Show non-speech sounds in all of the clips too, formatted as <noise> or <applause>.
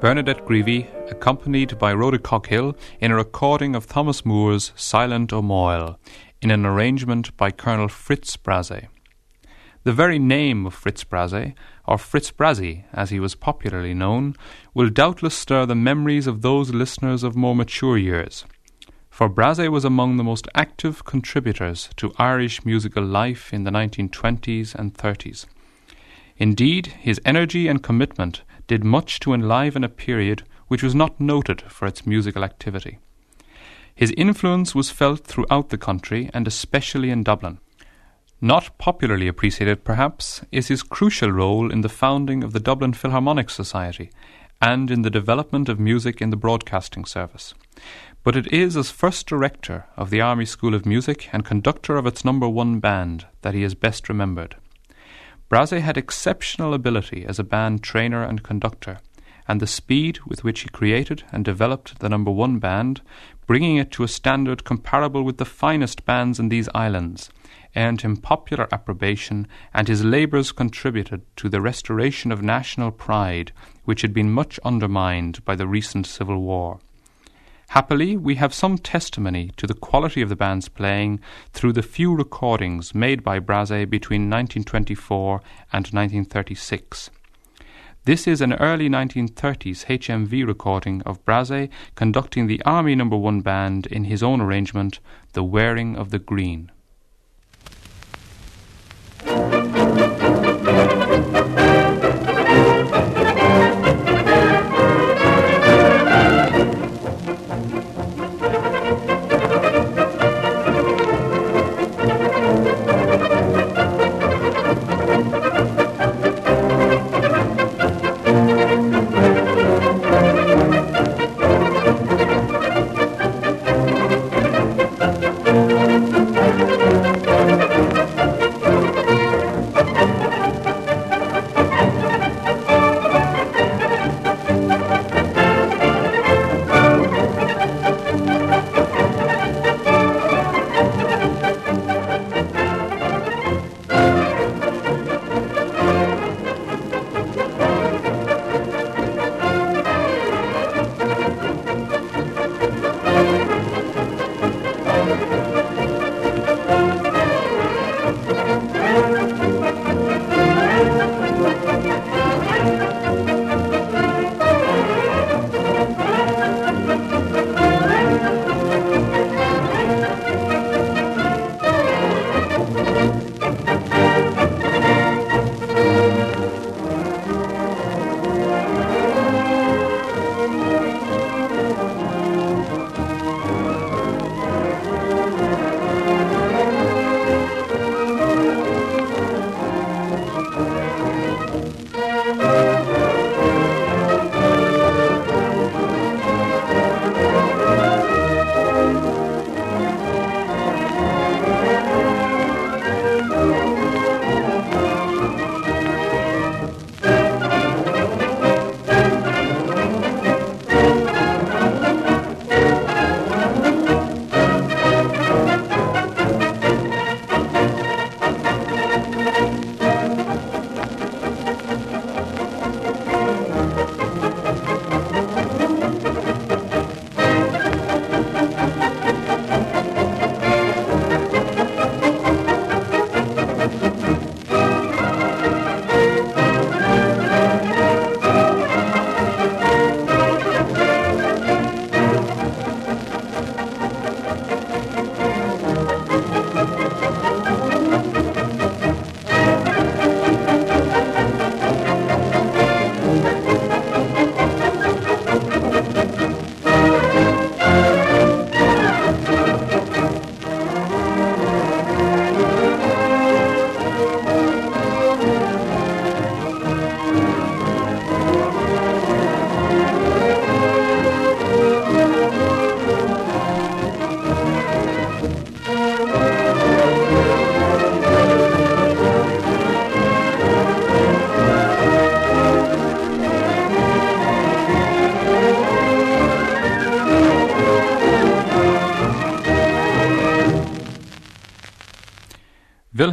Bernadette Greevy, accompanied by Rhoda Coghill in a recording of Thomas Moore's Silent O'Moyle, in an arrangement by Colonel Fritz Brase. The very name of Fritz Brase, or Fritz Brazzi as he was popularly known, will doubtless stir the memories of those listeners of more mature years. For Brase was among the most active contributors to Irish musical life in the 1920s and 30s. Indeed, his energy and commitment did much to enliven a period which was not noted for its musical activity. His influence was felt throughout the country and especially in Dublin. Not popularly appreciated, perhaps, is his crucial role in the founding of the Dublin Philharmonic Society and in the development of music in the broadcasting service. But it is as first director of the Army School of Music and conductor of its number one band that he is best remembered. Brase had exceptional ability as a band trainer and conductor, and the speed with which he created and developed the number one band, bringing it to a standard comparable with the finest bands in these islands, earned him popular approbation, and his labours contributed to the restoration of national pride, which had been much undermined by the recent civil war. Happily, we have some testimony to the quality of the band's playing through the few recordings made by Brase between 1924 and 1936. This is an early 1930s HMV recording of Brase conducting the Army No. 1 band in his own arrangement, The Wearing of the Green.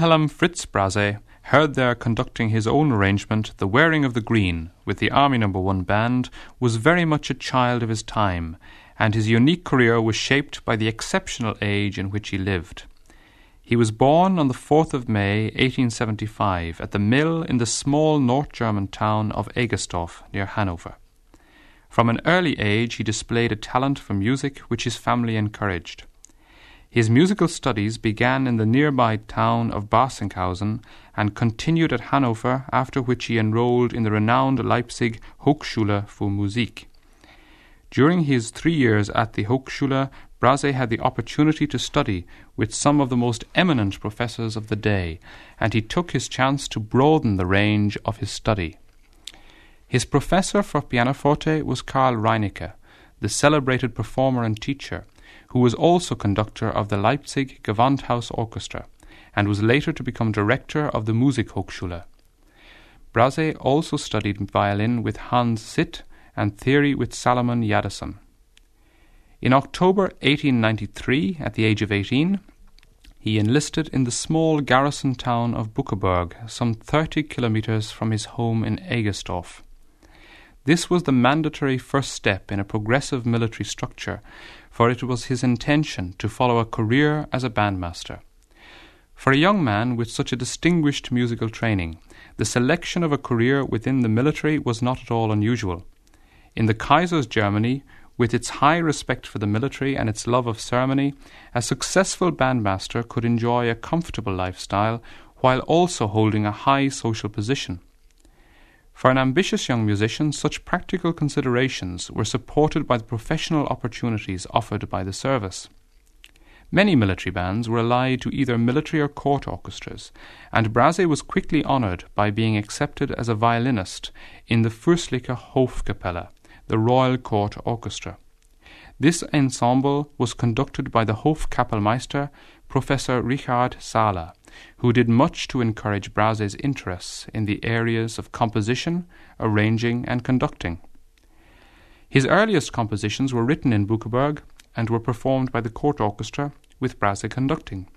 Wilhelm Fritz Brase heard there conducting his own arrangement, The Wearing of the Green, with the Army no. 1 band, was very much a child of his time, and his unique career was shaped by the exceptional age in which he lived. He was born on the 4th of May 1875 at the mill in the small North German town of Egersdorf near Hanover. From an early age he displayed a talent for music which his family encouraged. His musical studies began in the nearby town of Barsinghausen and continued at Hanover, after which he enrolled in the renowned Leipzig Hochschule für Musik. During his three years at the Hochschule, Brase had the opportunity to study with some of the most eminent professors of the day, and he took his chance to broaden the range of his study. His professor for pianoforte was Karl Reinecke, the celebrated performer and teacher, who was also conductor of the Leipzig Gewandhaus Orchestra, and was later to become director of the Musikhochschule. Brase also studied violin with Hans Sitt and theory with Salomon Jadassohn. In October 1893, at the age of 18, he enlisted in the small garrison town of Buckeburg, some 30 kilometers from his home in Egersdorf. This was the mandatory first step in a progressive military structure, for it was his intention to follow a career as a bandmaster. For a young man with such a distinguished musical training, the selection of a career within the military was not at all unusual. In the Kaiser's Germany, with its high respect for the military and its love of ceremony, a successful bandmaster could enjoy a comfortable lifestyle while also holding a high social position. For an ambitious young musician, such practical considerations were supported by the professional opportunities offered by the service. Many military bands were allied to either military or court orchestras, and Brase was quickly honoured by being accepted as a violinist in the Fürstliche Hofkapelle, the Royal Court Orchestra. This ensemble was conducted by the Hofkapellmeister, Professor Richard Sahla, who did much to encourage Brase's interests in the areas of composition, arranging, and conducting. His earliest compositions were written in Buckeburg and were performed by the court orchestra, with Brase conducting.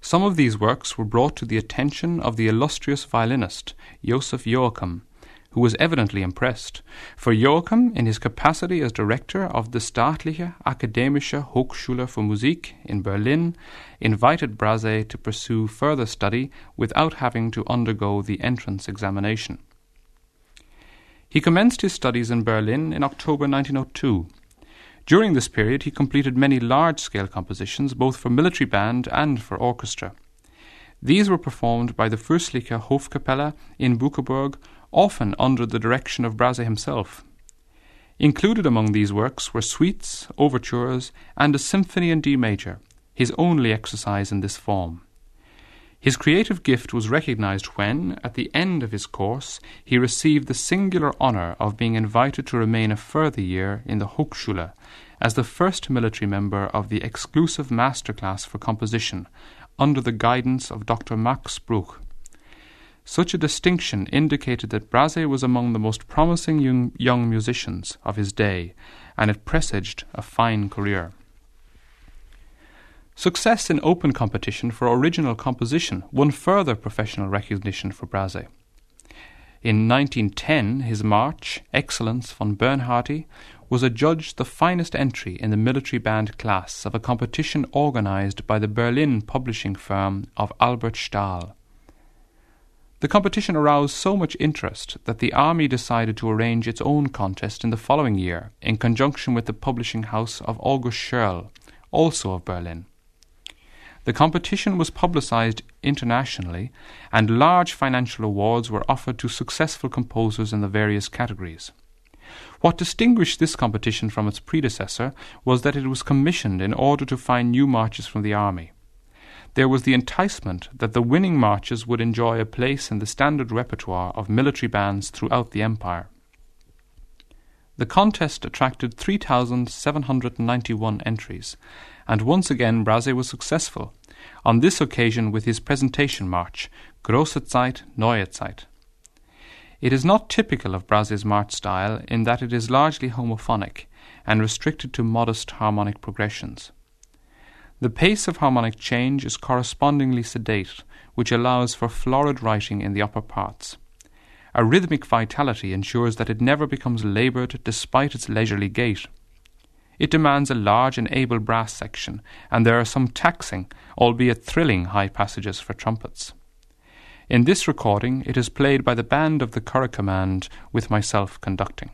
Some of these works were brought to the attention of the illustrious violinist Joseph Joachim, who was evidently impressed, for Joachim, in his capacity as director of the Staatliche Akademische Hochschule für Musik in Berlin, invited Brase to pursue further study without having to undergo the entrance examination. He commenced his studies in Berlin in October 1902. During this period, he completed many large scale compositions, both for military band and for orchestra. These were performed by the Fürstliche Hofkapelle in Buckeburg often under the direction of Brase himself. Included among these works were suites, overtures, and a symphony in D major, his only exercise in this form. His creative gift was recognized when, at the end of his course, he received the singular honor of being invited to remain a further year in the Hochschule as the first military member of the exclusive master class for composition under the guidance of Dr. Max Bruch. Such a distinction indicated that Brase was among the most promising young, young musicians of his day, and it presaged a fine career. Success in open competition for original composition won further professional recognition for Brase. In 1910, his march, Excellence von Bernhardi, was adjudged the finest entry in the military band class of a competition organized by the Berlin publishing firm of Albert Stahl. The competition aroused so much interest that the Army decided to arrange its own contest in the following year in conjunction with the publishing house of August Scherl, also of Berlin. The competition was publicized internationally, and large financial awards were offered to successful composers in the various categories. What distinguished this competition from its predecessor was that it was commissioned in order to find new marches from the army there was the enticement that the winning marches would enjoy a place in the standard repertoire of military bands throughout the empire. The contest attracted 3,791 entries, and once again Brase was successful, on this occasion with his presentation march, Große Zeit, Neue Zeit. It is not typical of Brase's march style in that it is largely homophonic and restricted to modest harmonic progressions. The pace of harmonic change is correspondingly sedate, which allows for florid writing in the upper parts. A rhythmic vitality ensures that it never becomes laboured despite its leisurely gait. It demands a large and able brass section, and there are some taxing, albeit thrilling, high passages for trumpets. In this recording, it is played by the band of the Curragh Command with myself conducting.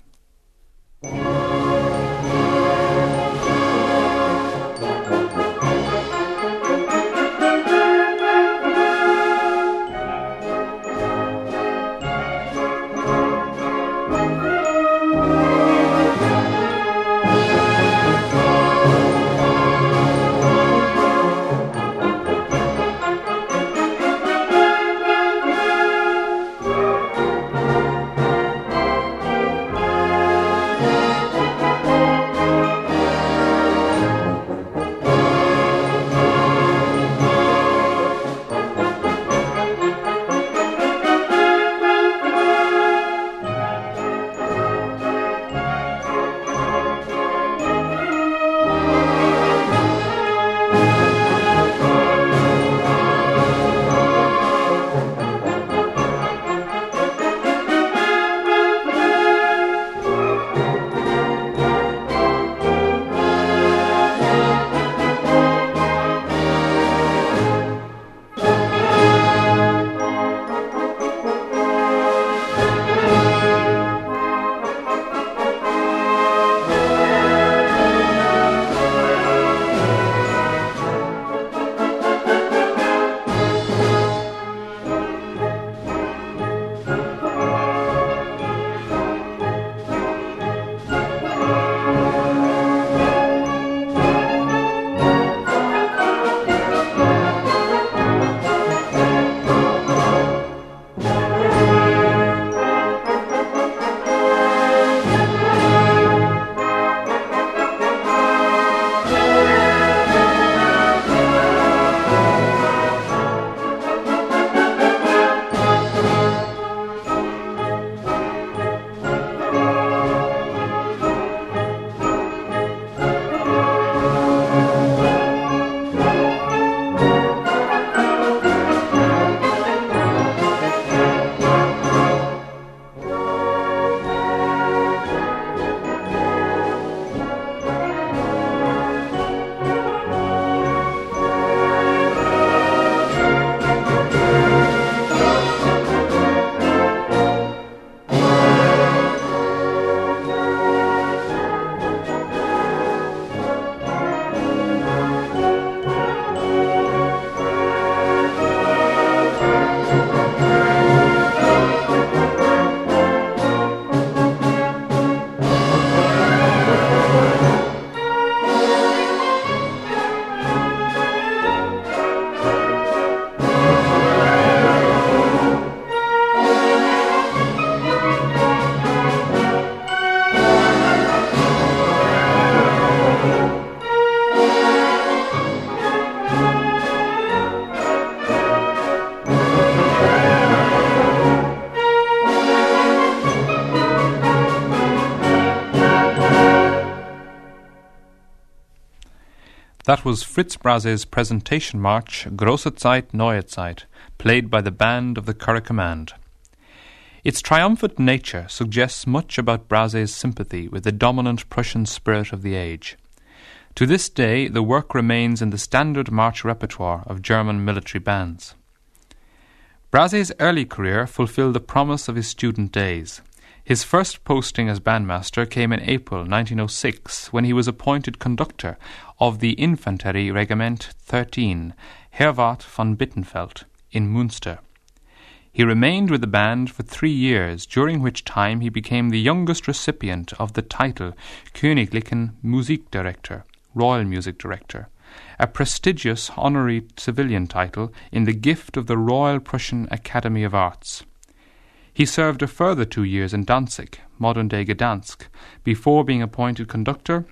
Was Fritz Brase's presentation march, Große Zeit, Neue Zeit, played by the band of the Curragh Command. Its triumphant nature suggests much about Brase's sympathy with the dominant Prussian spirit of the age. To this day, the work remains in the standard march repertoire of German military bands. Brase's early career fulfilled the promise of his student days. His first posting as bandmaster came in April 1906 when he was appointed conductor of the Infantry Regiment 13, Herwart von Bittenfeld, in Münster. He remained with the band for three years, during which time he became the youngest recipient of the title Königlichen Musikdirektor, Royal Music Director, a prestigious honorary civilian title in the gift of the Royal Prussian Academy of Arts. He served a further two years in Danzig, modern day Gdansk, before being appointed conductor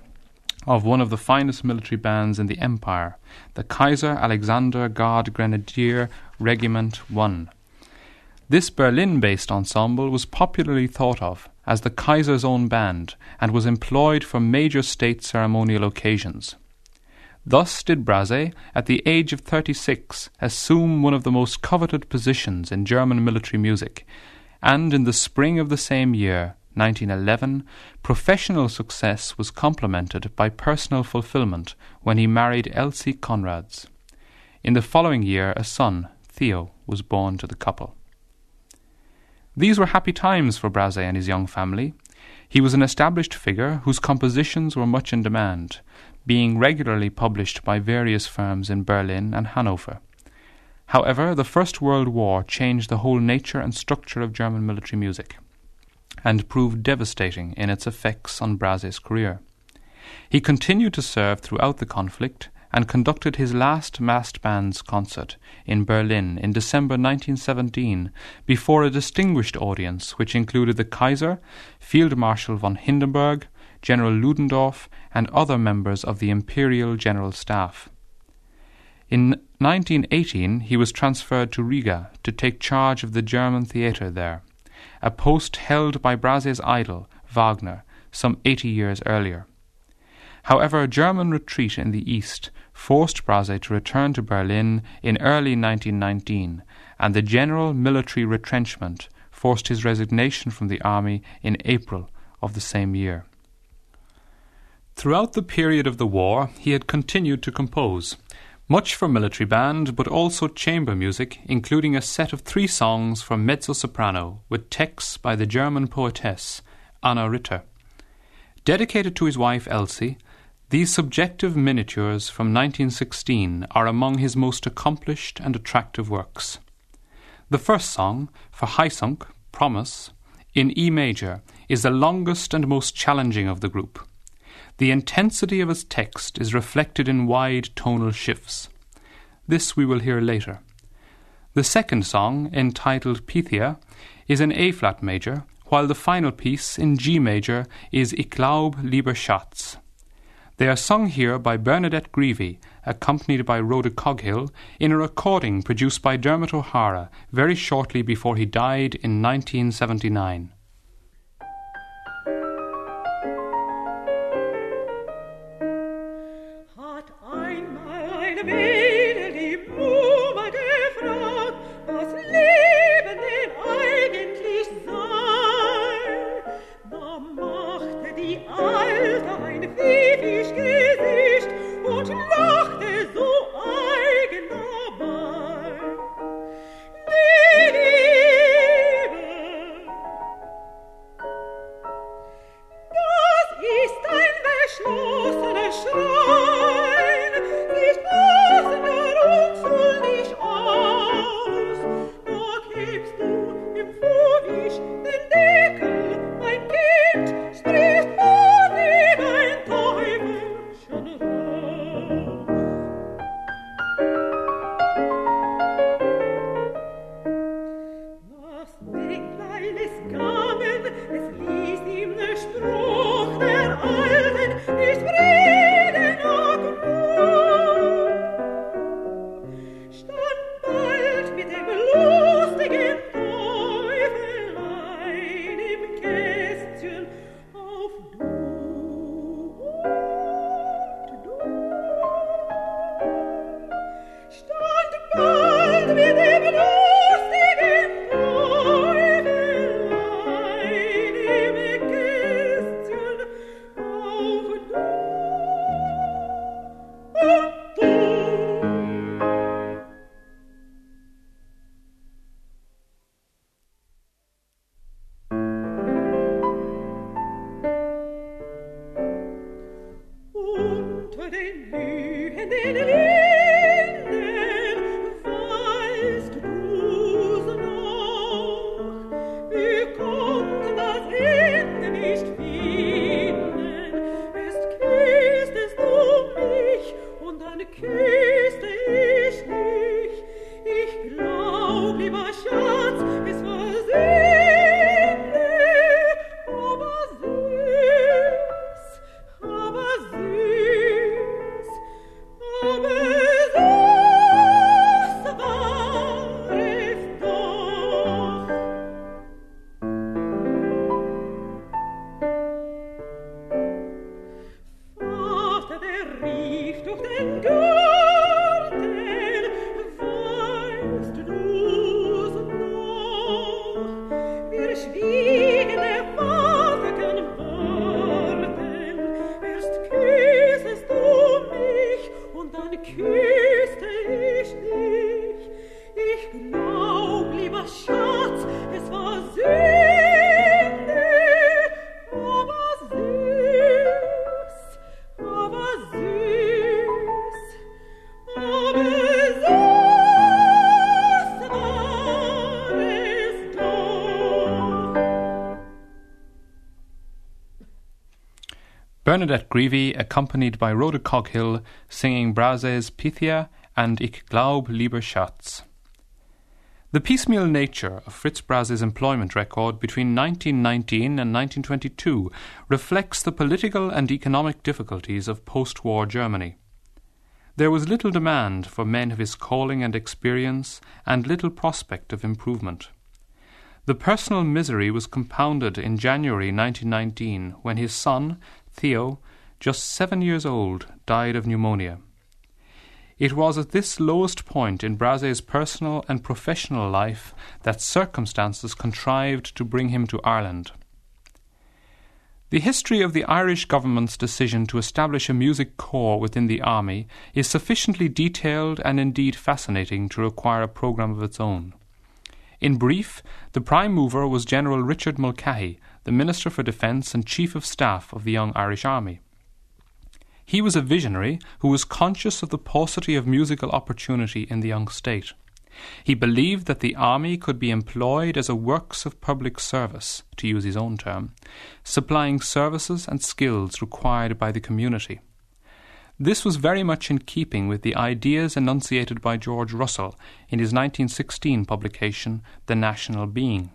of one of the finest military bands in the empire, the Kaiser Alexander Guard Grenadier Regiment 1. This Berlin based ensemble was popularly thought of as the Kaiser's own band and was employed for major state ceremonial occasions. Thus did Brase, at the age of 36, assume one of the most coveted positions in German military music, and in the spring of the same year, 1911, professional success was complemented by personal fulfillment when he married Elsie Conrads. In the following year, a son, Theo, was born to the couple. These were happy times for Brase and his young family. He was an established figure whose compositions were much in demand, being regularly published by various firms in Berlin and Hanover. However, the First World War changed the whole nature and structure of German military music and proved devastating in its effects on Brase's career. He continued to serve throughout the conflict and conducted his last massed bands concert in Berlin in December 1917 before a distinguished audience which included the Kaiser, Field Marshal von Hindenburg, General Ludendorff, and other members of the Imperial General Staff. In 1918 he was transferred to Riga to take charge of the German theatre there a post held by Brase's idol, Wagner, some eighty years earlier. However, a German retreat in the east forced Brase to return to Berlin in early 1919, and the general military retrenchment forced his resignation from the army in April of the same year. Throughout the period of the war, he had continued to compose, much for military band, but also chamber music, including a set of three songs for mezzo soprano with texts by the German poetess Anna Ritter. Dedicated to his wife Elsie, these subjective miniatures from 1916 are among his most accomplished and attractive works. The first song, Verheißung, Promise, in E major, is the longest and most challenging of the group. The intensity of his text is reflected in wide tonal shifts. This we will hear later. The second song, entitled Pythia, is in A flat major, while the final piece in G major is Ich glaub, lieber Schatz. They are sung here by Bernadette Greevy, accompanied by Rhoda Coghill, in a recording produced by Dermot O'Hara very shortly before he died in 1979. Bernadette Greevy, accompanied by Rhoda Coghill, singing Brase's Pythia and Ich glaub lieber Schatz. The piecemeal nature of Fritz Brase's employment record between 1919 and 1922 reflects the political and economic difficulties of post war Germany. There was little demand for men of his calling and experience, and little prospect of improvement. The personal misery was compounded in January 1919 when his son, Theo, just seven years old, died of pneumonia. It was at this lowest point in Brase's personal and professional life that circumstances contrived to bring him to Ireland. The history of the Irish government's decision to establish a music corps within the army is sufficiently detailed and indeed fascinating to require a programme of its own. In brief, the prime mover was General Richard Mulcahy, the Minister for Defence and Chief of Staff of the Young Irish Army. He was a visionary who was conscious of the paucity of musical opportunity in the young state. He believed that the army could be employed as a works of public service, to use his own term, supplying services and skills required by the community. This was very much in keeping with the ideas enunciated by George Russell in his 1916 publication, The National Being.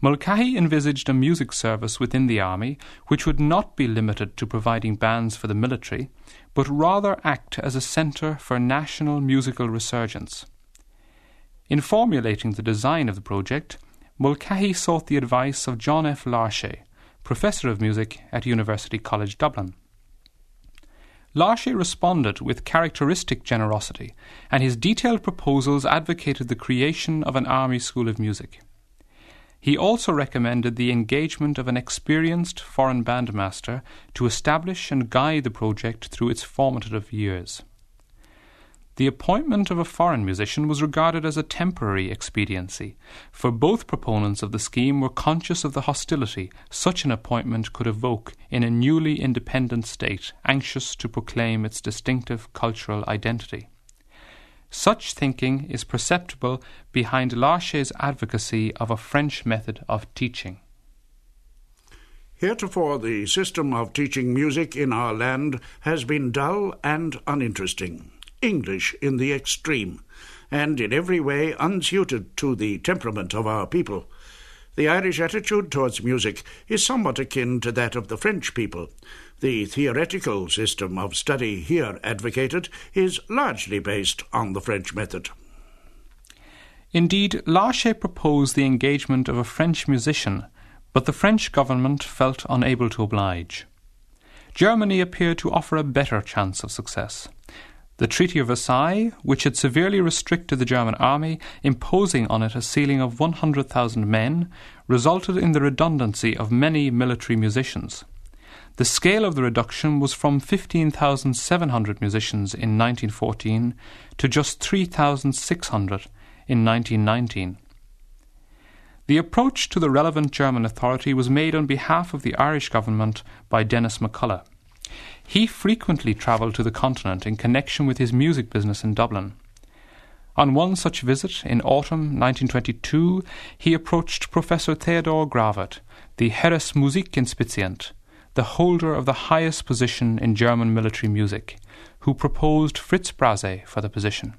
Mulcahy envisaged a music service within the army which would not be limited to providing bands for the military, but rather act as a centre for national musical resurgence. In formulating the design of the project, Mulcahy sought the advice of John F. Larchet, Professor of Music at University College Dublin. Larchet responded with characteristic generosity, and his detailed proposals advocated the creation of an army school of music. He also recommended the engagement of an experienced foreign bandmaster to establish and guide the project through its formative years. The appointment of a foreign musician was regarded as a temporary expediency, for both proponents of the scheme were conscious of the hostility such an appointment could evoke in a newly independent state anxious to proclaim its distinctive cultural identity. Such thinking is perceptible behind Larchet's advocacy of a French method of teaching. Heretofore, the system of teaching music in our land has been dull and uninteresting, English in the extreme, and in every way unsuited to the temperament of our people. The Irish attitude towards music is somewhat akin to that of the French people. The theoretical system of study here advocated is largely based on the French method. Indeed, Larchet proposed the engagement of a French musician, but the French government felt unable to oblige. Germany appeared to offer a better chance of success. The Treaty of Versailles, which had severely restricted the German army, imposing on it a ceiling of 100,000 men, resulted in the redundancy of many military musicians. The scale of the reduction was from 15,700 musicians in 1914 to just 3,600 in 1919. The approach to the relevant German authority was made on behalf of the Irish government by Denis McCullough. He frequently travelled to the continent in connection with his music business in Dublin. On one such visit in autumn 1922, he approached Professor Theodor Grawert, the Heeres Musikinspizient, the holder of the highest position in German military music, who proposed Fritz Brase for the position.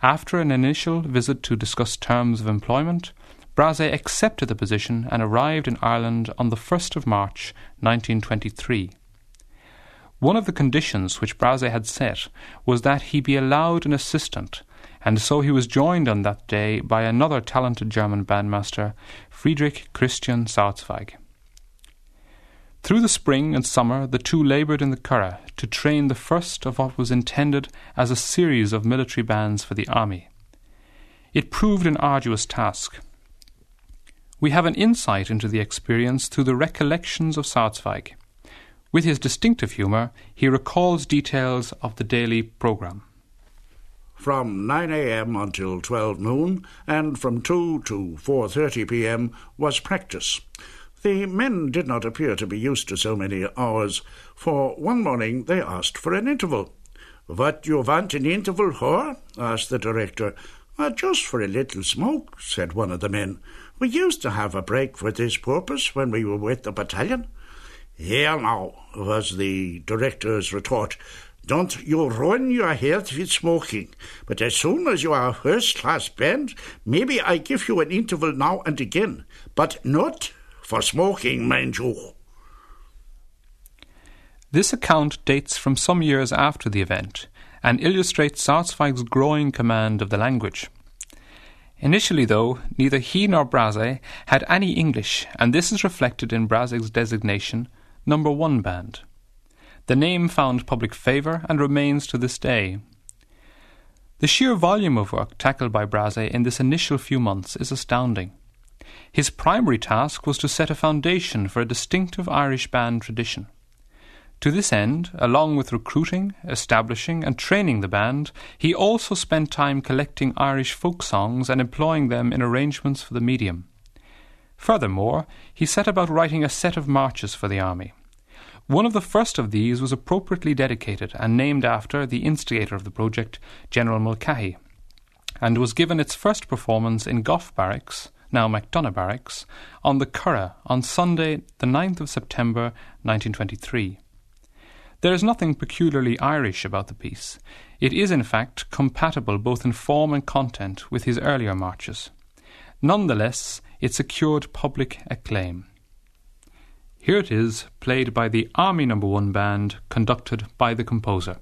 After an initial visit to discuss terms of employment, Brase accepted the position and arrived in Ireland on the 1st of March 1923. One of the conditions which Brase had set was that he be allowed an assistant, and so he was joined on that day by another talented German bandmaster, Friedrich Christian Sauerzweig. Through the spring and summer, the two laboured in the Curragh to train the first of what was intended as a series of military bands for the army. It proved an arduous task. We have an insight into the experience through the recollections of Sauerzweig. With his distinctive humour, he recalls details of the daily programme. from 9 a.m. until 12 noon, and from 2 to 4:30 p.m. was practice. The men did not appear to be used to so many hours, for one morning they asked for an interval. What you want an interval for? asked the director. Uh, just for a little smoke, said one of the men. We used to have a break for this purpose when we were with the battalion. Here now, was the director's retort. Don't you ruin your health with smoking. But as soon as you are a first class band, maybe I give you an interval now and again, but not for smoking, mind you. This account dates from some years after the event and illustrates Sauerzweig's growing command of the language. Initially, though, neither he nor Brase had any English, and this is reflected in Brase's designation, number one band. The name found public favour and remains to this day. The sheer volume of work tackled by Brase in this initial few months is astounding. His primary task was to set a foundation for a distinctive Irish band tradition. To this end, along with recruiting, establishing, and training the band, he also spent time collecting Irish folk songs and employing them in arrangements for the medium. Furthermore, he set about writing a set of marches for the army. One of the first of these was appropriately dedicated and named after the instigator of the project, General Mulcahy, and was given its first performance in Gough Barracks, now MacDonagh Barracks, on the Curragh on Sunday, the 9th of September 1923. There is nothing peculiarly Irish about the piece. It is, in fact, compatible both in form and content with his earlier marches. Nonetheless, it secured public acclaim. Here it is, played by the Army Number no. 1 band, conducted by the composer.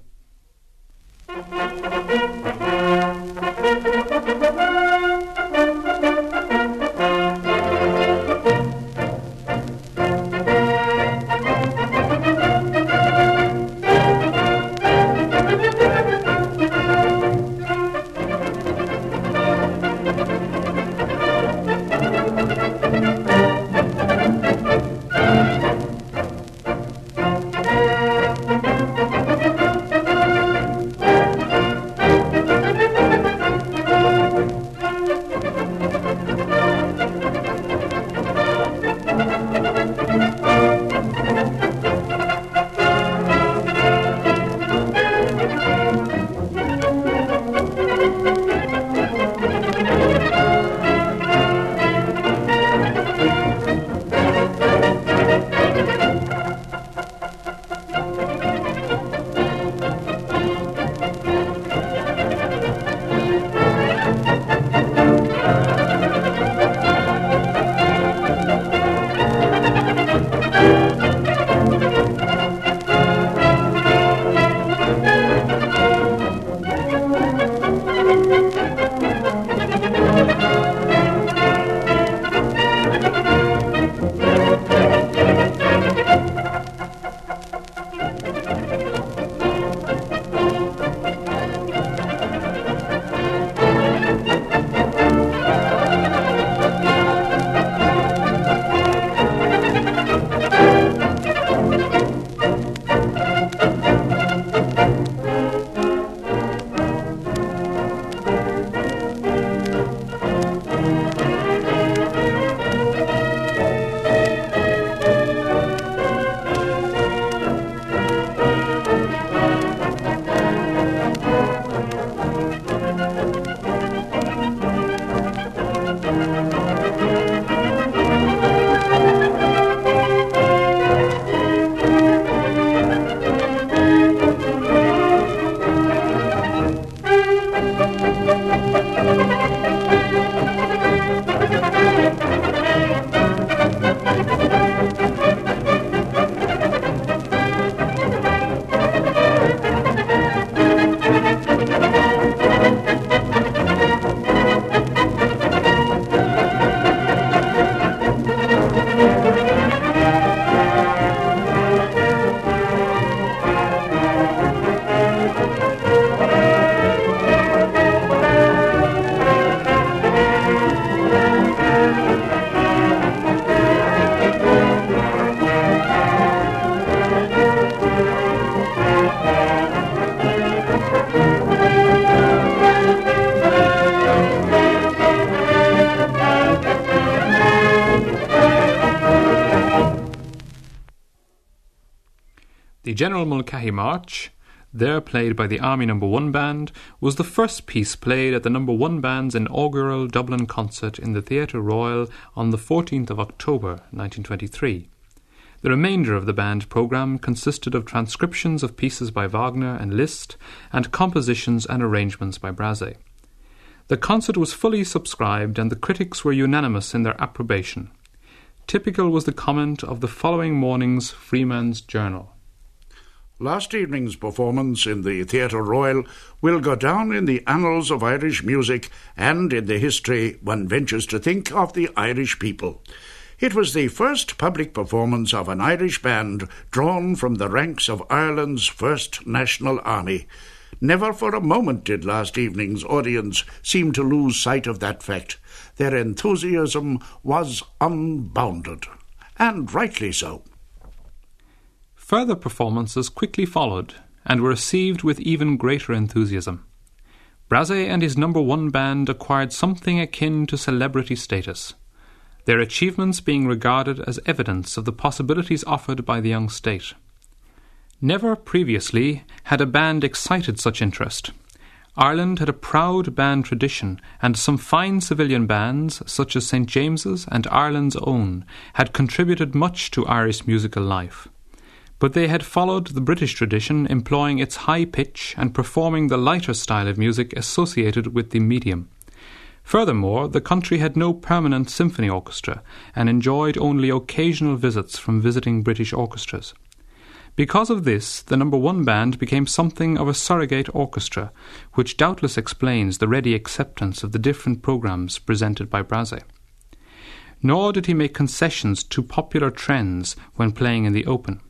The General Mulcahy March, there played by the Army Number no. 1 Band, was the first piece played at the Number no. 1 Band's inaugural Dublin concert in the Theatre Royal on the 14th of October 1923. The remainder of the band programme consisted of transcriptions of pieces by Wagner and Liszt and compositions and arrangements by Brase. The concert was fully subscribed and the critics were unanimous in their approbation. Typical was the comment of the following morning's Freeman's Journal. Last evening's performance in the Theatre Royal will go down in the annals of Irish music and in the history, one ventures to think, of the Irish people. It was the first public performance of an Irish band drawn from the ranks of Ireland's first national army. Never for a moment did last evening's audience seem to lose sight of that fact. Their enthusiasm was unbounded, and rightly so. Further performances quickly followed and were received with even greater enthusiasm. Brase and his number one band acquired something akin to celebrity status, their achievements being regarded as evidence of the possibilities offered by the young state. Never previously had a band excited such interest. Ireland had a proud band tradition, and some fine civilian bands, such as St James's and Ireland's Own, had contributed much to Irish musical life but they had followed the British tradition, employing its high pitch and performing the lighter style of music associated with the medium. Furthermore, the country had no permanent symphony orchestra and enjoyed only occasional visits from visiting British orchestras. Because of this, the number one band became something of a surrogate orchestra, which doubtless explains the ready acceptance of the different programs presented by Brase. Nor did he make concessions to popular trends when playing in the open.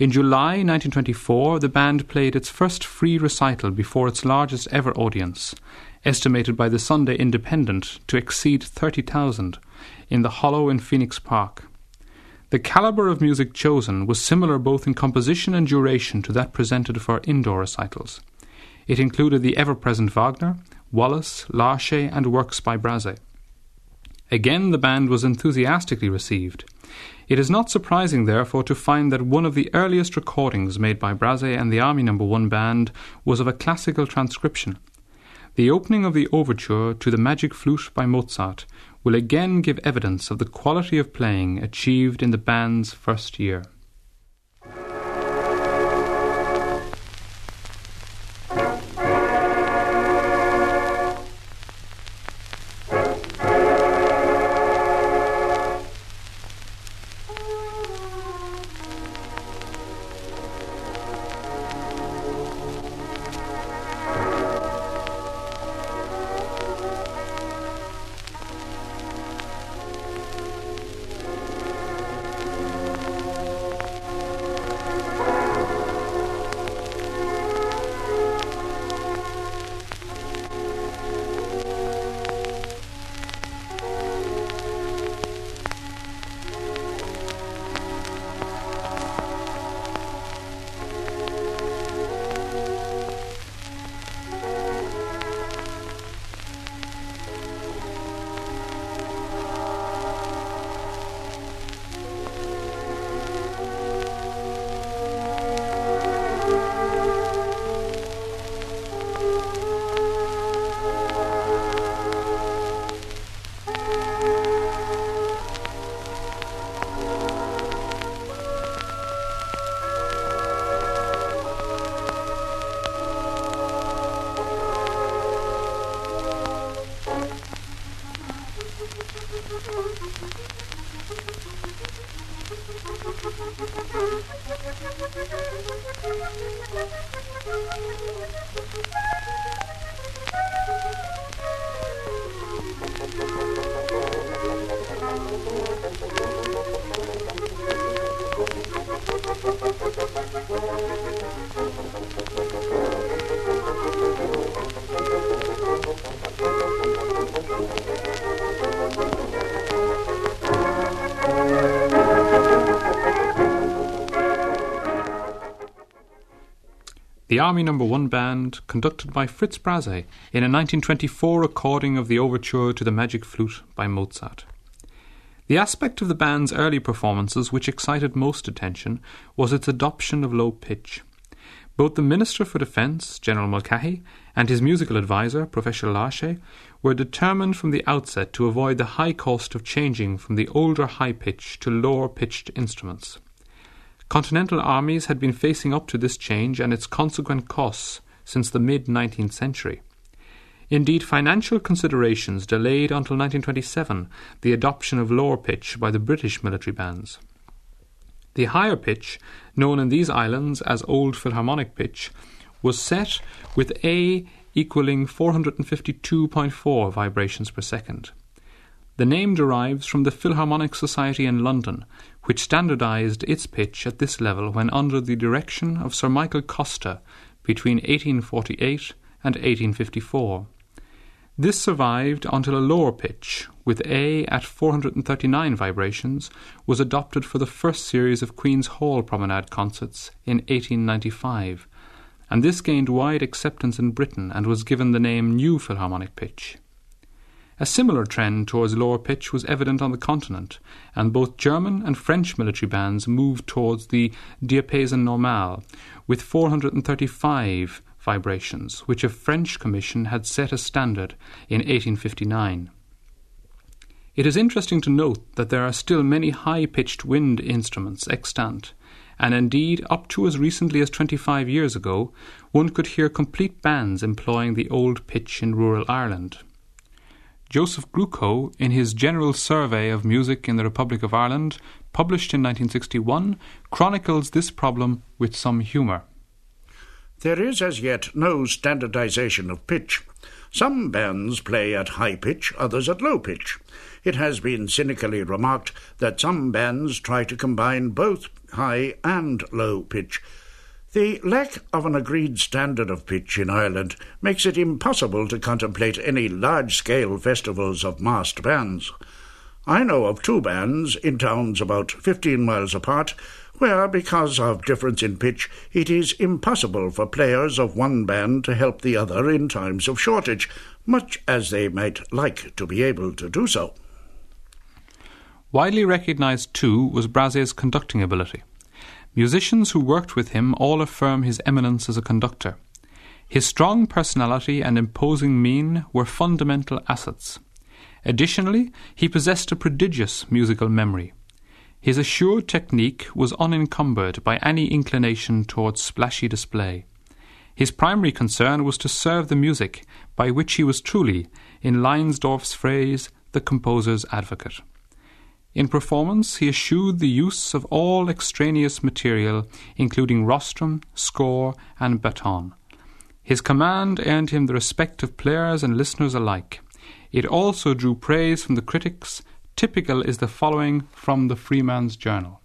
In July 1924, the band played its first free recital before its largest ever audience, estimated by the Sunday Independent to exceed 30,000, in the Hollow in Phoenix Park. The calibre of music chosen was similar both in composition and duration to that presented for indoor recitals. It included the ever present Wagner, Wallace, Larchet, and works by Brase. Again, the band was enthusiastically received. It is not surprising, therefore, to find that one of the earliest recordings made by Brase and the Army No. 1 Band was of a classical transcription. The opening of the overture to the Magic Flute by Mozart will again give evidence of the quality of playing achieved in the band's first year. The Army Number no. 1 Band, conducted by Fritz Brase in a 1924 recording of the overture to the Magic Flute by Mozart. The aspect of the band's early performances which excited most attention was its adoption of low pitch. Both the Minister for Defence, General Mulcahy, and his musical adviser, Professor Larchet, were determined from the outset to avoid the high cost of changing from the older high pitch to lower pitched instruments. Continental armies had been facing up to this change and its consequent costs since the mid 19th century. Indeed, financial considerations delayed until 1927 the adoption of lower pitch by the British military bands. The higher pitch, known in these islands as Old Philharmonic pitch, was set with A equaling 452.4 vibrations per second. The name derives from the Philharmonic Society in London, which standardized its pitch at this level when under the direction of Sir Michael Costa between 1848 and 1854. This survived until a lower pitch, with A at 439 vibrations, was adopted for the first series of Queen's Hall Promenade concerts in 1895, and this gained wide acceptance in Britain and was given the name New Philharmonic Pitch. A similar trend towards lower pitch was evident on the continent, and both German and French military bands moved towards the diapason normal, with 435 vibrations, which a French commission had set as standard in 1859. It is interesting to note that there are still many high pitched wind instruments extant, and indeed, up to as recently as 25 years ago, one could hear complete bands employing the old pitch in rural Ireland. Joseph Groocock, in his General Survey of Music in the Republic of Ireland, published in 1961, chronicles this problem with some humour. There is as yet no standardization of pitch. Some bands play at high pitch, others at low pitch. It has been cynically remarked that some bands try to combine both high and low pitch. The lack of an agreed standard of pitch in Ireland makes it impossible to contemplate any large scale festivals of massed bands. I know of two bands in towns about fifteen miles apart where, because of difference in pitch, it is impossible for players of one band to help the other in times of shortage, much as they might like to be able to do so. Widely recognized, too, was Brase's conducting ability. Musicians who worked with him all affirm his eminence as a conductor. His strong personality and imposing mien were fundamental assets. Additionally, he possessed a prodigious musical memory. His assured technique was unencumbered by any inclination towards splashy display. His primary concern was to serve the music, by which he was truly, in Leinsdorf's phrase, the composer's advocate. In performance, he eschewed the use of all extraneous material, including rostrum, score, and baton. His command earned him the respect of players and listeners alike. It also drew praise from the critics Typical is the following from the Freeman's Journal.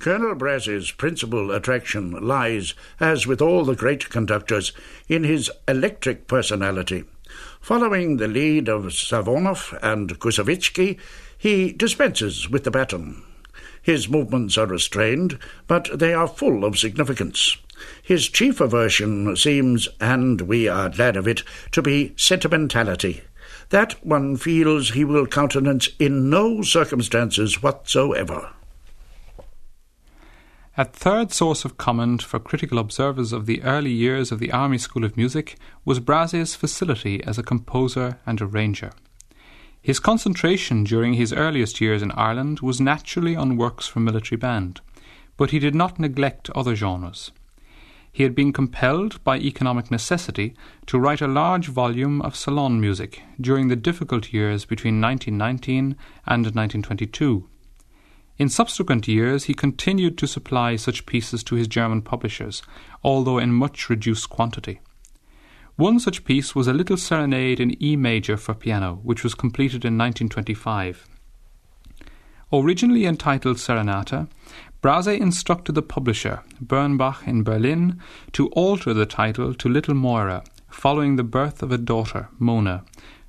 Colonel Brase's principal attraction lies, as with all the great conductors, in his electric personality. Following the lead of Safonov and Koussevitzky, he dispenses with the baton. His movements are restrained, but they are full of significance. His chief aversion seems, and we are glad of it, to be sentimentality. That one feels he will countenance in no circumstances whatsoever. A third source of comment for critical observers of the early years of the Army School of Music was Brase's facility as a composer and arranger. His concentration during his earliest years in Ireland was naturally on works for military band, but he did not neglect other genres he had been compelled by economic necessity to write a large volume of salon music during the difficult years between 1919 and 1922. In subsequent years, he continued to supply such pieces to his German publishers, although in much reduced quantity. One such piece was a little serenade in E major for piano, which was completed in 1925. Originally entitled Serenata, Brase instructed the publisher, Bernbach in Berlin, to alter the title to Little Moira, following the birth of a daughter, Mona,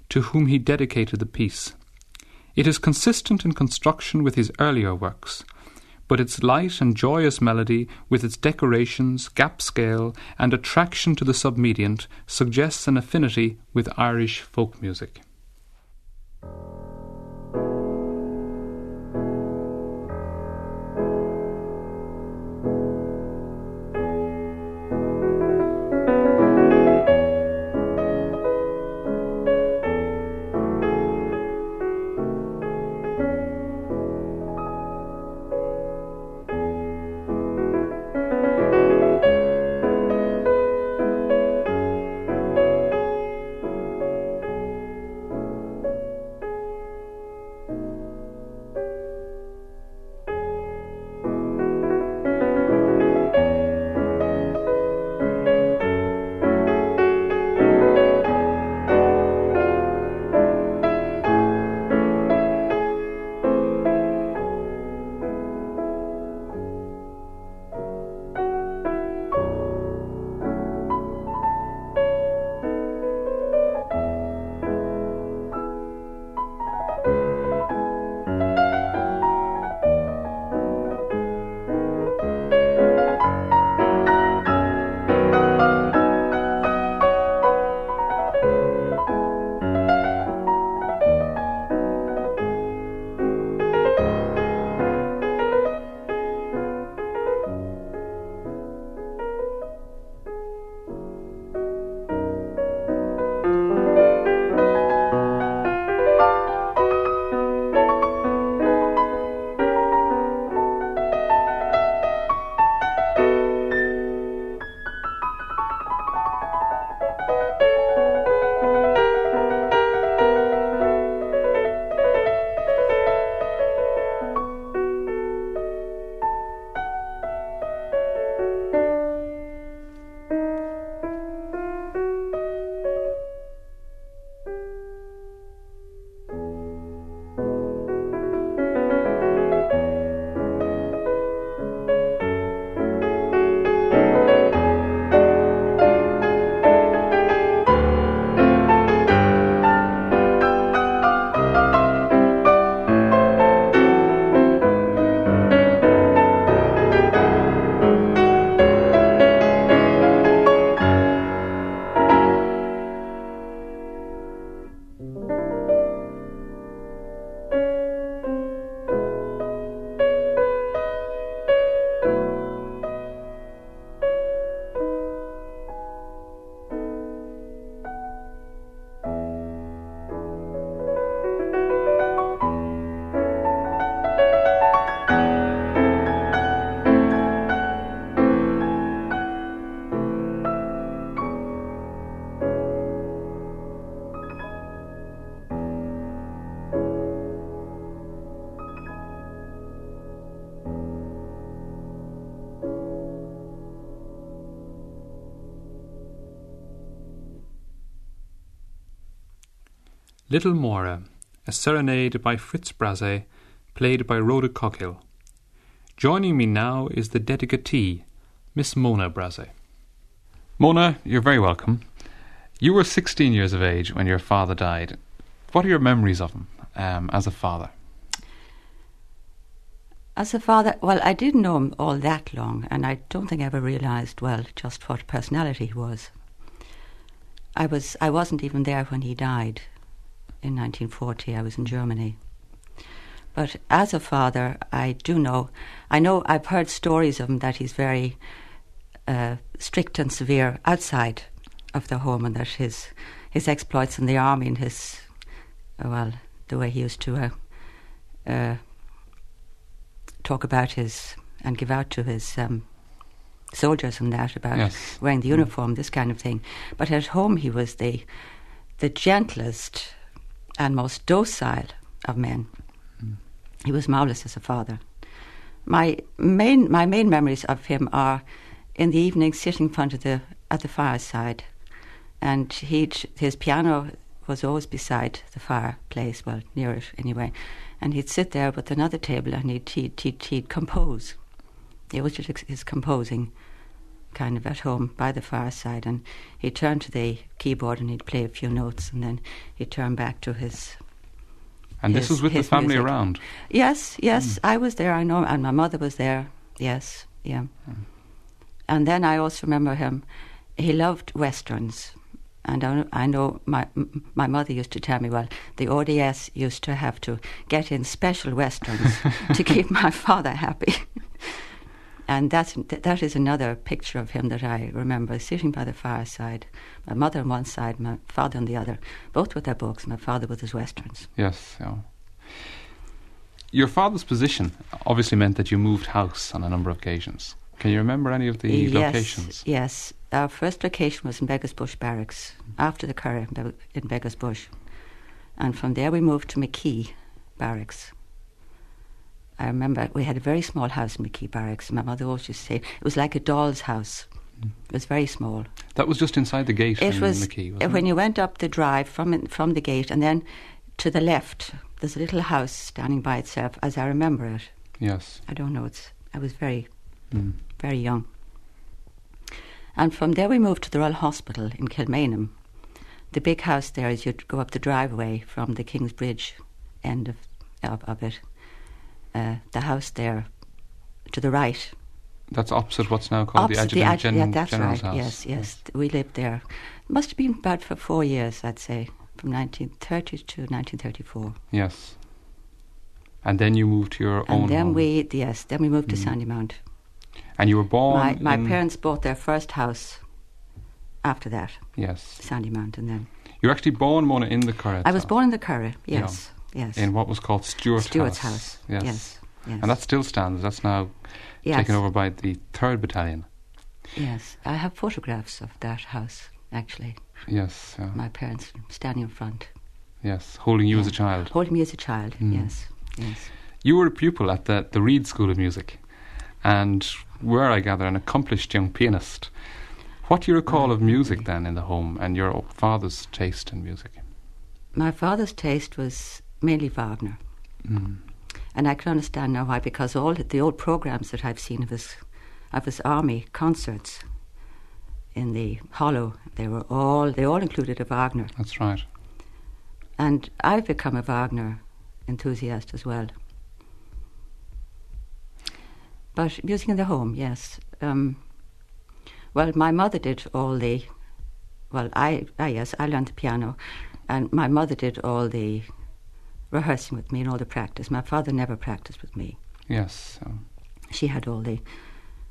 to whom he dedicated the piece. It is consistent in construction with his earlier works, but its light and joyous melody, with its decorations, gap scale, and attraction to the submediant, suggests an affinity with Irish folk music. Little Mora, a serenade by Fritz Brase, played by Rhoda Coghill. Joining me now is the dedicatee, Miss Mona Brase. Mona, you're very welcome. You were 16 years of age when your father died. What are your memories of him um, as a father? As a father, well, I didn't know him all that long, and I don't think I ever realised well just what personality he was. I was I wasn't even there when he died in 1940. I was in Germany. But as a father, I do know. I know I've heard stories of him that he's very uh, strict and severe outside of the home, and that his his exploits in the army and his well, the way he used to uh, uh, talk about his and give out to his um, soldiers and that about Yes. wearing the uniform, this kind of thing. But at home, he was the the gentlest and most docile of men. Mm. He was marvelous as a father. My main my main memories of him are in the evening sitting in front of the at the fireside, and he'd his piano was always beside the fireplace, well near it anyway, and he'd sit there with another table and he'd he'd he'd, he'd compose. It was just his composing, kind of at home by the fireside, and he'd turn to the keyboard and he'd play a few notes, and then he'd turn back to his And this was with the family music. around. Yes, yes, hmm. I was there. I know, and my mother was there. Yes, yeah. Hmm. And then I also remember him. He loved westerns, and I, I know my my mother used to tell me, well, the ODS used to have to get in special westerns <laughs> to keep my father happy. And that's that is another picture of him that I remember sitting by the fireside, my mother on one side, my father on the other, both with their books. My father with his westerns. Yes. Yeah. Your father's position obviously meant that you moved house on a number of occasions. Can you remember any of the yes, locations? Yes. Our first location was in Beggars Bush Barracks, after the Be- in Beggars Bush. And from there we moved to McKee Barracks. I remember we had a very small house in McKee Barracks. My mother always used to say it was like a doll's house. It was very small. That was just inside the gate It in was McKee, when it? you went up the drive from from the gate, and then to the left, there's a little house standing by itself, as I remember it. Yes. I don't know. It's I was very Mm. very young. And from there we moved to the Royal Hospital in Kilmainham. The big house there is you'd go up the driveway from the King's Bridge end of of, of it. Uh, the house there to the right. That's opposite what's now called Opposite the Adjutant adju- Gen- yeah, that's General's right. House. Yes, yes, We lived there. Must have been about for four years, I'd say, from 1930 to 1934. Yes. And then you moved to your own And then home. we, yes, then we moved to Sandy Mount. And you were born My, my parents bought their first house after that, Yes. Sandy Mount, and then You were actually born, Mona, in the Curragh. I was born in the Curragh. Yes, yes. In what was called Stuart Stuart's House. house. Yes. Yes, yes. And that still stands. That's now yes. taken over by the 3rd Battalion. Yes, I have photographs of that house. Actually, Yes. yeah. my parents standing in front, Yes. Holding you as a child. holding me as a child. Mm. Yes, yes. You were a pupil at the, the Read School of Music and were, I gather, an accomplished young pianist. What do you recall of music then in the home and your father's taste in music? My father's taste was mainly Wagner, Mm. and I can understand now why. Because all the old programs that I've seen of his of his army concerts in the Hollow, they were all they all included a Wagner. That's right. And I've become a Wagner enthusiast as well. But music in the home, yes. Um, well, my mother did all the. Well, I, I yes, I learned the piano, and my mother did all the rehearsing with me and all the practice. My father never practiced with me. Yes. so- She had all the,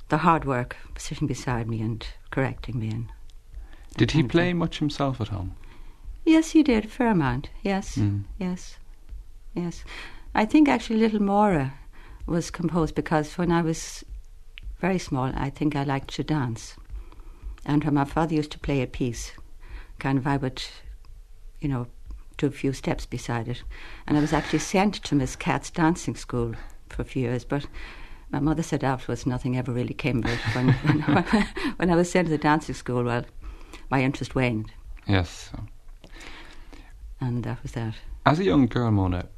the hard work, sitting beside me and correcting me. And Did he play much himself at home? yes, he did a fair amount. Yes. Mm. Yes, yes. I think actually Little Mora was composed because when I was very small, I think I liked to dance. And when my father used to play a piece, kind of I would, you know, do a few steps beside it. And I was actually sent to Miss Catt's dancing school for a few years, but my mother said afterwards nothing ever really came of it. When, <laughs> when, when I was sent to the dancing school, well, my interest waned. Yes. and that was that. As a young girl, Mona,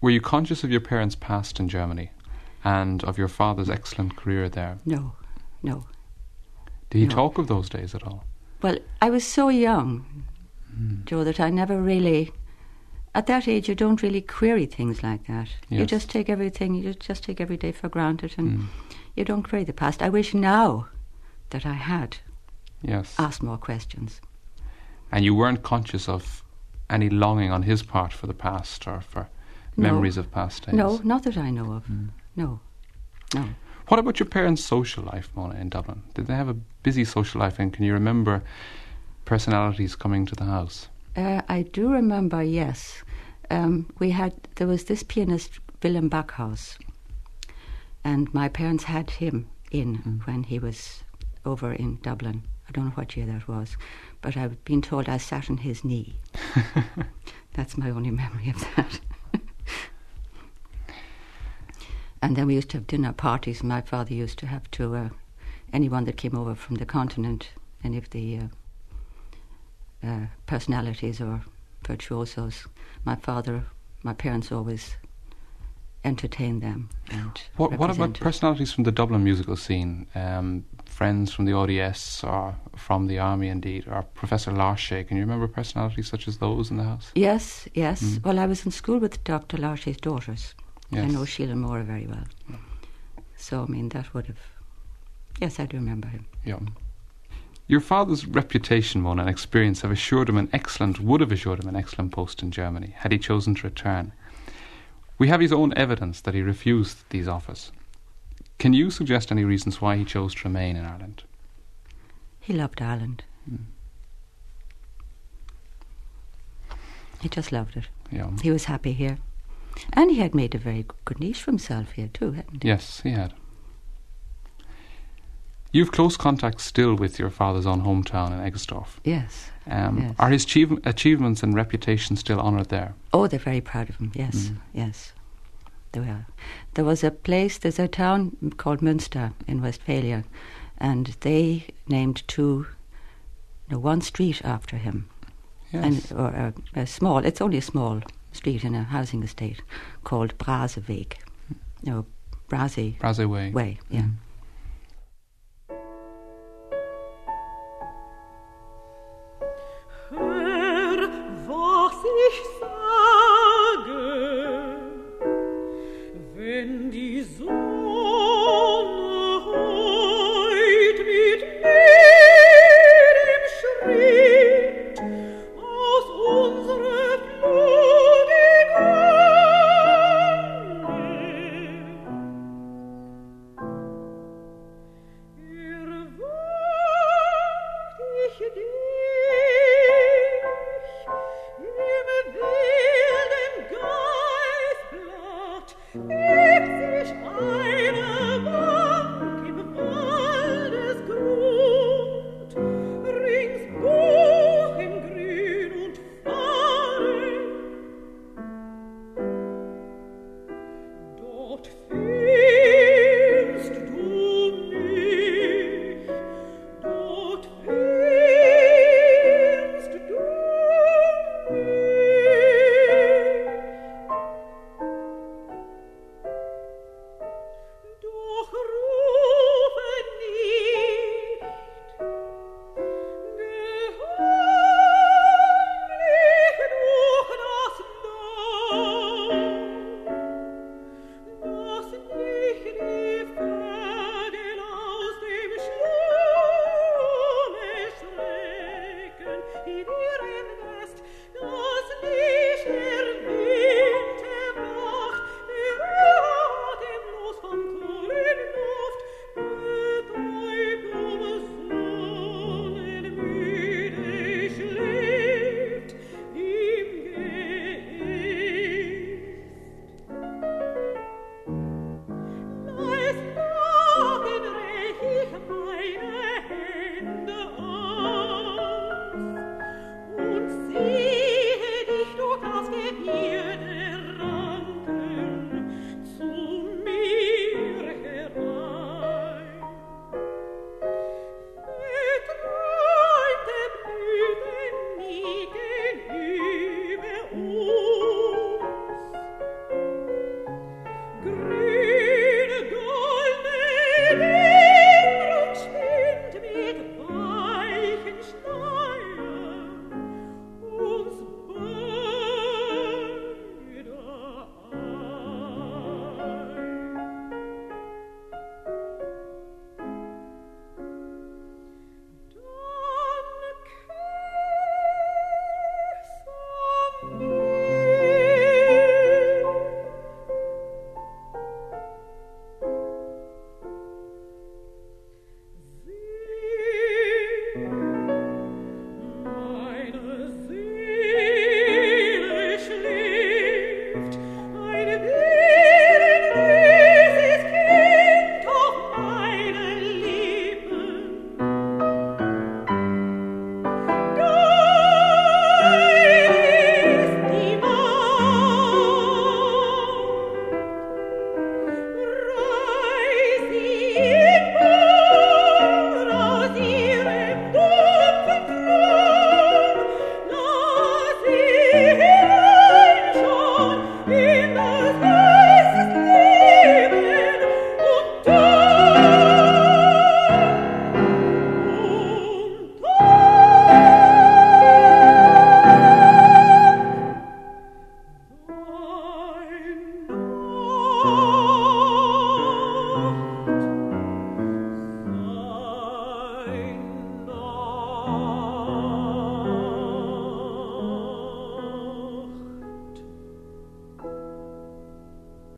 were you conscious of your parents' past in Germany and of your father's excellent career there? No, no. Did he No. talk of those days at all? Well, I was so young, hmm. Joe, that I never really. At that age, you don't really query things like that. You just take everything. You just take every day for granted, and Mm. you don't query the past. I wish now that I had Yes. asked more questions. And you weren't conscious of any longing on his part for the past or for No. memories of past days? No, not that I know of. Mm. No, no. What about your parents' social life, Mona, in Dublin? Did they have a busy social life, and can you remember personalities coming to the house? Uh, I do remember, yes. Um, we had there was this pianist Wilhelm Backhaus, and my parents had him in Mm. when he was over in Dublin. I don't know what year that was, but I've been told I sat on his knee. <laughs> That's my only memory of that. <laughs> and then we used to have dinner parties. My father used to have to uh, anyone that came over from the continent, any of the uh, uh, personalities or virtuosos. My father, my parents always entertained them. And What, what about personalities from the Dublin musical scene? Um, friends from the ODS or from the army, indeed, or Professor Larchet. Can you remember personalities such as those in the house? Yes, yes. Mm. Well, I was in school with Dr. Larchet's daughters. I know Sheila Moore very well. So, I mean, that would have. Yes, I do remember him. Yeah. Your father's reputation, Mona, and experience have assured him an excellent, would have assured him an excellent post in Germany, had he chosen to return. We have his own evidence that he refused these offers. Can you suggest any reasons why he chose to remain in Ireland? He loved Ireland. Mm. He just loved it. Yeah. He was happy here. And he had made a very good niche for himself here, too, hadn't he? Yes, he had. You've close contact still with your father's own hometown in Eggersdorf. Yes. Um, Yes. Are his achieve- achievements and reputation still honoured there? Oh, they're very proud of him. Yes, Mm. yes, they were. There was a place. There's a town called Münster in Westphalia, and they named two, no, one street after him, Yes. and or a, a small. It's only a small street in a housing estate called Braseweg, no, Brase Braze Way. Way. Yeah. Mhm.